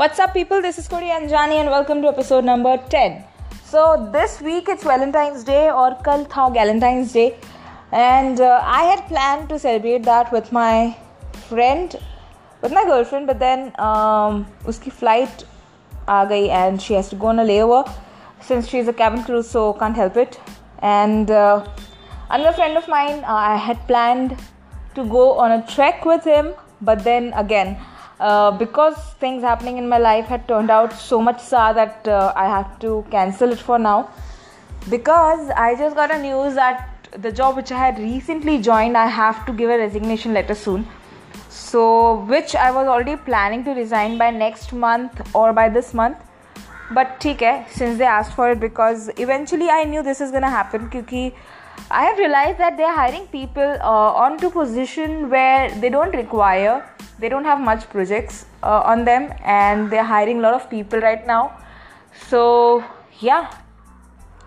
What's up, people? This is Kodi Anjani, and welcome to episode number 10. So, this week it's Valentine's Day, or Kal Tha Valentine's Day, and uh, I had planned to celebrate that with my friend, with my girlfriend, but then um, uski flight aa gayi and she has to go on a layover since she's a cabin crew, so can't help it. And uh, another friend of mine, uh, I had planned to go on a trek with him, but then again, uh, because things happening in my life had turned out so much sad that uh, I have to cancel it for now. Because I just got a news that the job which I had recently joined, I have to give a resignation letter soon. So, which I was already planning to resign by next month or by this month. But ठीक since they asked for it because eventually I knew this is gonna happen because I have realized that they are hiring people uh, onto position where they don't require they don't have much projects uh, on them and they're hiring a lot of people right now. So yeah.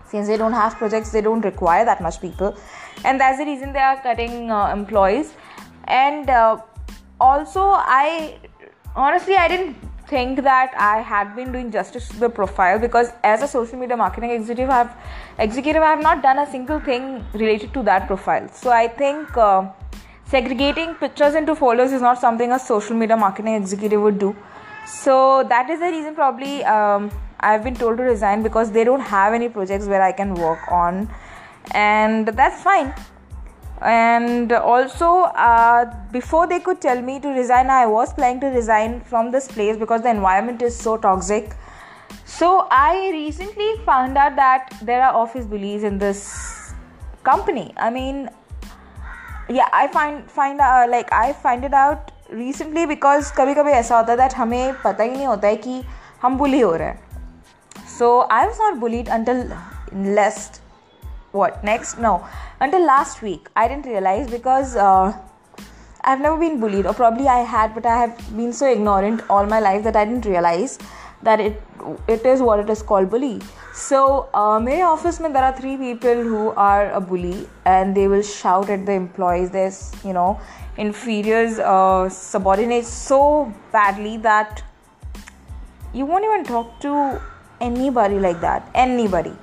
Since they don't have projects they don't require that much people. And that's the reason they are cutting uh, employees. And uh, also i honestly i didn't think that i had been doing justice to the profile because as a social media marketing executive i've executive i have not done a single thing related to that profile. So i think uh, segregating pictures into folders is not something a social media marketing executive would do. So that is the reason probably um, i've been told to resign because they don't have any projects where i can work on. And that's fine and also uh, before they could tell me to resign i was planning to resign from this place because the environment is so toxic so i recently found out that there are office bullies in this company i mean yeah i find find uh, like i find it out recently because कभी कभी ऐसा होता है that हमें पता ही नहीं होता है कि हम बुली हो रहे हैं so i was not bullied until last what next? No. Until last week i didn't realize because uh, i've never been bullied or probably i had but i have been so ignorant all my life that i didn't realize that it it is what it is called bully. So uh, my office mein there are three people who are a bully and they will shout at the employees there's you know inferiors uh, subordinates so badly that you won't even talk to anybody like that anybody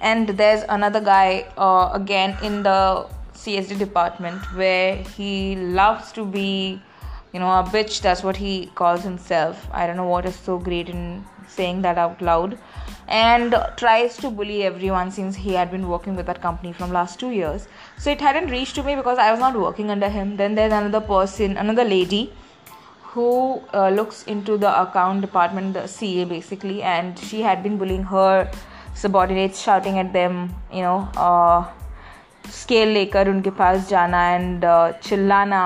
and there's another guy uh, again in the csd department where he loves to be you know a bitch. That's what he calls himself. I don't know what is so great in saying that out loud. And tries to bully everyone since he had been working with that company from last 2 years. So it hadn't reached to me because i was not working under him. Then there's another person another lady who uh, looks into the account department the ca basically and she had been bullying her subordinates shouting at them you know uh, scale लेकर उनके पास जाना and चिल्लाना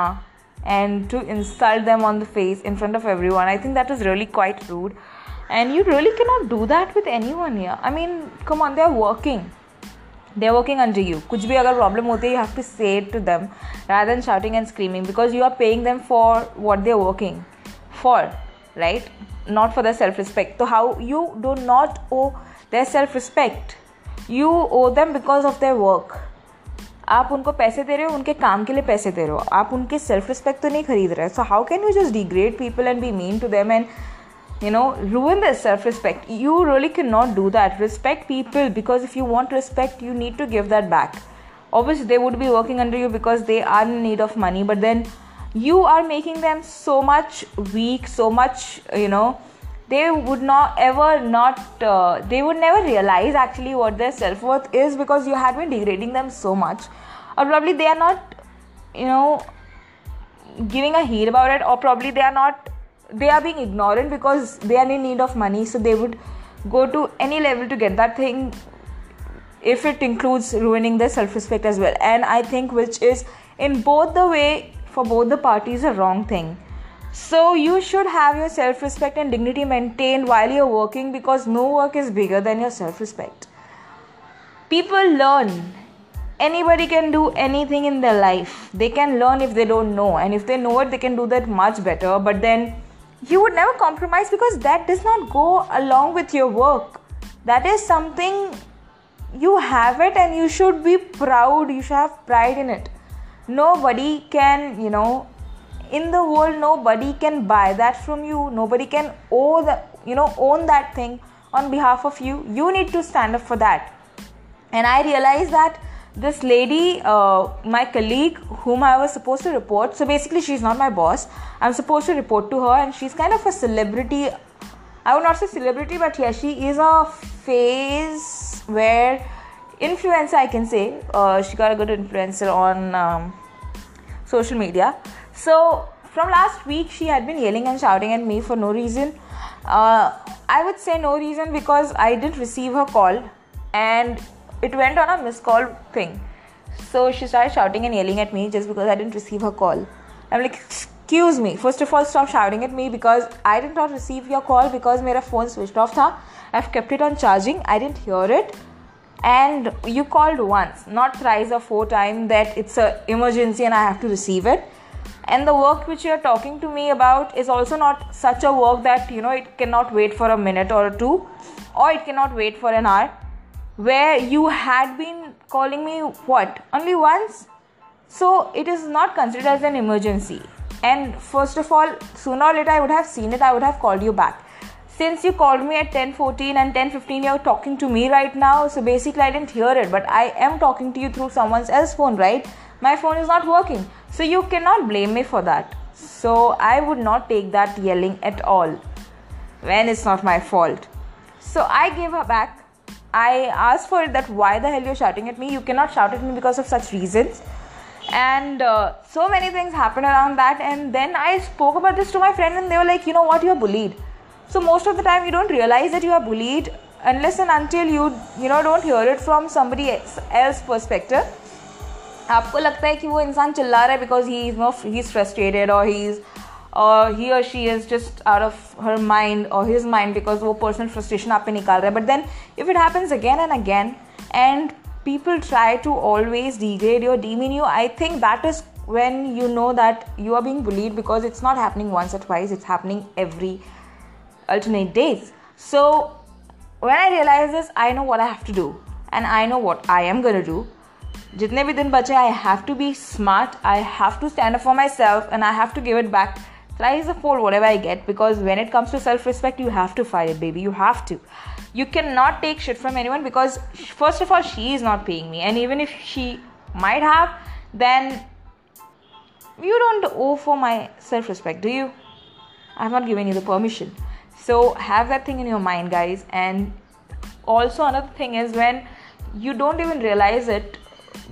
and to insult them on the face in front of everyone. I think that was really quite rude. And you really cannot do that with anyone here. I mean, come on, they're working. They're working under you. कुछ भी अगर problem होती है, you have to say it to them rather than shouting and screaming because you are paying them for what they're working for, right? Not for their self-respect. So how you do not owe their self respect you owe them because of their work आप उनको पैसे दे रहे हो, उनके काम के लिए पैसे दे रहे हो। आप उनके सेल्फ रिस्पेक्ट तो नहीं खरीद रहे। So how can you just degrade people and be mean to them and you know ruin the self respect you really can not do that respect people because if you want respect you need to give that back obvious they would be working under you because they are in need of money but then you are making them so much weak so much you know they would not ever not uh, they would never realize actually what their self-worth is because you had been degrading them so much. Or probably they are not you know giving a heed about it. Or probably they are not they are being ignorant because they are in need of money. So they would go to any level to get that thing if it includes ruining their self-respect as well. And i think which is in both the way for both the parties a wrong thing so you should have your self-respect and dignity maintained while you're working because no work is bigger than your self-respect. People learn. Anybody can do anything in their life. They can learn if they don't know. And if they know it they can do that much better. But then you would never compromise because that does not go along with your work. That is something you have it and you should be proud. You should have pride in it. Nobody can you know in the world nobody can buy that from you. Nobody can owe the you know own that thing on behalf of you. You need to stand up for that. And i realized that this lady uh, my colleague whom i was supposed to report so basically she's not my boss. I'm supposed to report to her and she's kind of a celebrity. I would not say celebrity but yeah she is a phase where influencer i can say uh, she got a good influencer on um, social media so from last week she had been yelling and shouting at me for no reason uh, i would say no reason because i didn't receive her call and it went on a missed call thing. So she started shouting and yelling at me just because I didn't receive her call. I'm like, excuse me. First of all, stop shouting at me because I did not receive your call because my phone switched off. Tha. I've kept it on charging. I didn't hear it. And you called once, not thrice or four times that it's an emergency and I have to receive it. And the work which you're talking to me about is also not such a work that you know it cannot wait for a minute or two, or it cannot wait for an hour where you had been calling me what only once? So it is not considered as an emergency. And first of all sooner or later i would have seen it i would have called you back. Since you called me at 10:14 and 10:15 you're talking to me right now so basically i didn't hear it but i am talking to you through someone else's phone right my phone is not working so you cannot blame me for that so i would not take that yelling at all when it's not my fault so i gave her back I asked for it that why the hell you're shouting at me? You cannot shout at me because of such reasons. And uh, so many things happened around that. And then I spoke about this to my friend, and they were like, you know what, you're bullied. So most of the time, you don't realize that you are bullied unless and until you you know don't hear it from somebody else perspective आपको लगता है कि वो इंसान चिल्ला रहा है because he is no he is frustrated और he is or he or she is just out of her mind or his mind because वो personal frustration आप पे निकाल रहा है but then if it happens again and again and people try to always degrade you or demean you I think that is when you know that you are being bullied because it's not happening once or twice it's happening every alternate days so when I realize this I know what I have to do and I know what I am gonna do जितने भी दिन बचे I have to be smart I have to stand up for myself and I have to give it back thrice the fold whatever I get because when it comes to self respect, you have to fight, baby. You have to. You cannot take shit from anyone because, first of all, she is not paying me, and even if she might have, then you don't owe for my self respect, do you? I have not given you the permission. So, have that thing in your mind, guys. And also, another thing is when you don't even realize it,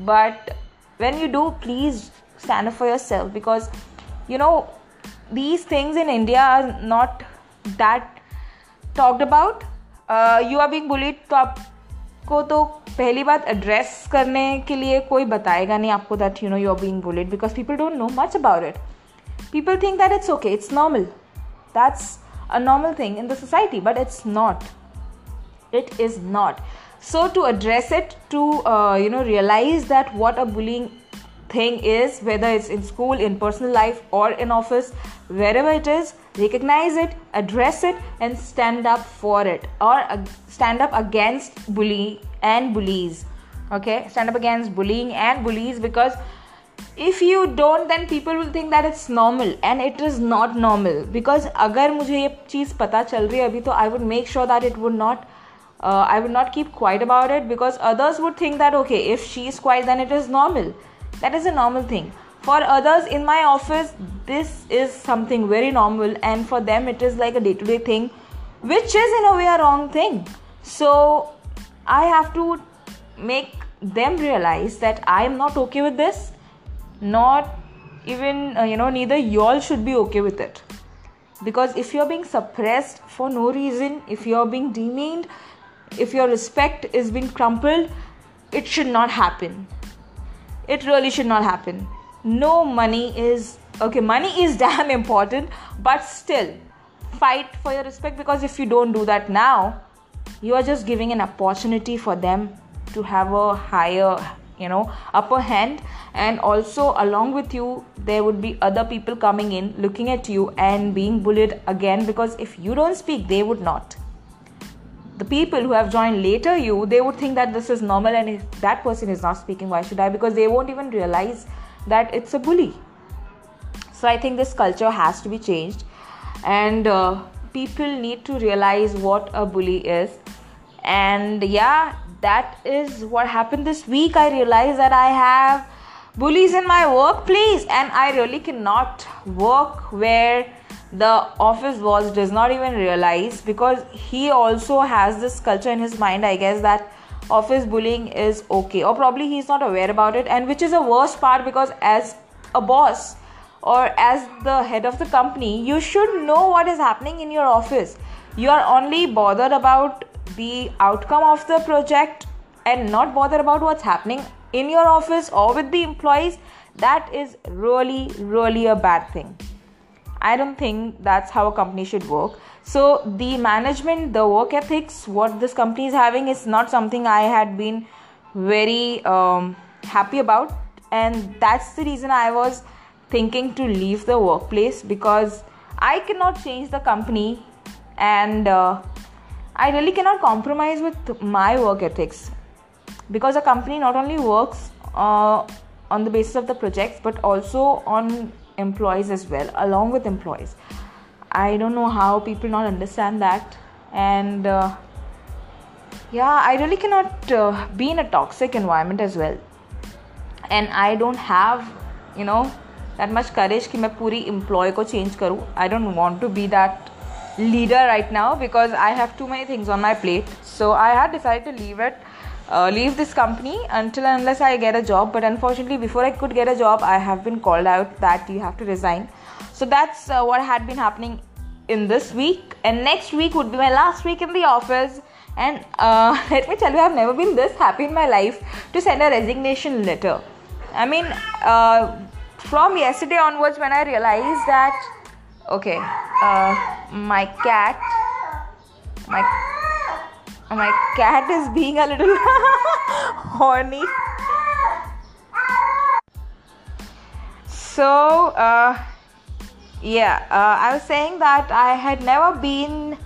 but when you do, please stand up for yourself because you know these things in India are not that talked about. Uh, you are being bullied तो आपको तो पहली बात address करने के लिए कोई बताएगा नहीं आपको that you know you are being bullied because people don't know much about it people think that it's okay it's normal that's a normal thing in the society but it's not it is not so to address it to uh, you know realize that what a bullying thing is whether it's in school in personal life or in office wherever it is recognize it address it and stand up for it or uh, stand up against bully and bullies okay stand up against bullying and bullies because if you don't then people will think that it's normal and it is not normal because अगर मुझे ये चीज़ पता चल रही है अभी तो I would make sure that it would not uh, I would not keep quiet about it because others would think that okay if she is quiet then it is normal. That is a normal thing. For others in my office this is something very normal and for them it is like a day to day thing which is in a way a wrong thing. So i have to make them realize that i am not okay with this not even uh, you know neither y'all should be okay with it. Because if you're being suppressed for no reason if you're being demeaned if your respect is being crumpled it should not happen. It really should not happen. No money is okay money is damn important but still fight for your respect because if you don't do that now you are just giving an opportunity for them to have a higher you know upper hand. And also along with you there would be other people coming in looking at you and being bullied again because if you don't speak they would not the people who have joined later you they would think that this is normal and if that person is not speaking why should i? Because they won't even realize that it's a bully. So i think this culture has to be changed and uh, people need to realize what a bully is. And yeah that is what happened this week. I realized that i have bullies in my workplace and i really cannot work where the office boss does not even realize because he also has this culture in his mind i guess that office bullying is okay. Or probably he's not aware about it and which is the worst part because as a boss or as the head of the company you should know what is happening in your office. You are only bothered about the outcome of the project and not bothered about what's happening in your office or with the employees. That is really really a bad thing i don't think that's how a company should work. So the management the work ethics what this company is having is not something i had been very um, happy about. And that's the reason i was thinking to leave the workplace because i cannot change the company and uh, i really cannot compromise with my work ethics. Because a company not only works uh, on the basis of the projects but also on employees as well along with employees i don't know how people not understand that and uh, yeah i really cannot uh, be in a toxic environment as well and i don't have you know that much courage कि मैं पूरी employee को change करूँ I don't want to be that leader right now because I have too many things on my plate so I had decided to leave it uh, leave this company until unless I get a job. But unfortunately, before I could get a job, I have been called out that you have to resign. So that's uh, what had been happening in this week. And next week would be my last week in the office. And uh, let me tell you, I've never been this happy in my life to send a resignation letter. I mean, uh, from yesterday onwards, when I realized that, okay, uh, my cat, my my cat is being a little horny. So, uh, yeah, uh, I was saying that I had never been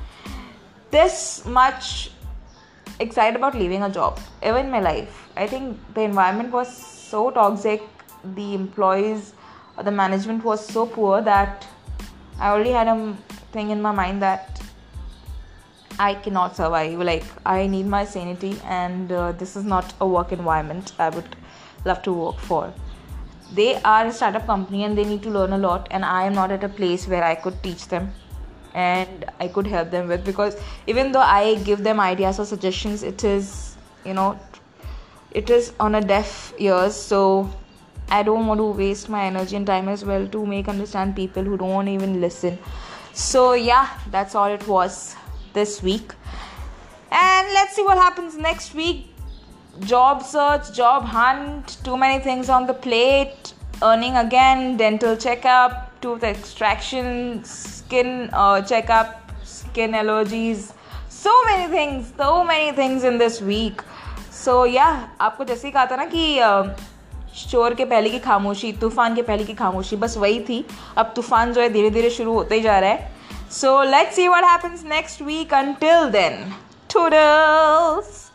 this much excited about leaving a job ever in my life. I think the environment was so toxic, the employees or the management was so poor that I already had a thing in my mind that I cannot survive. Like, I need my sanity, and uh, this is not a work environment I would love to work for. They are a startup company and they need to learn a lot, and I am not at a place where I could teach them and I could help them with because even though I give them ideas or suggestions, it is, you know, it is on a deaf ears. So, I don't want to waste my energy and time as well to make understand people who don't even listen. So, yeah, that's all it was this week. And let's see what happens next week. Job search, job hunt, too many things on the plate, earning again, dental checkup, tooth extraction, skin uh, checkup, skin allergies, so many things, so many things in this week. So yeah, आपको जैसे ही कहा था ना कि शोर के पहले की खामोशी तूफ़ान के पहले की खामोशी बस वही थी अब तूफ़ान जो है धीरे धीरे शुरू होते ही जा रहा है So let's see what happens next week. Until then, toodles!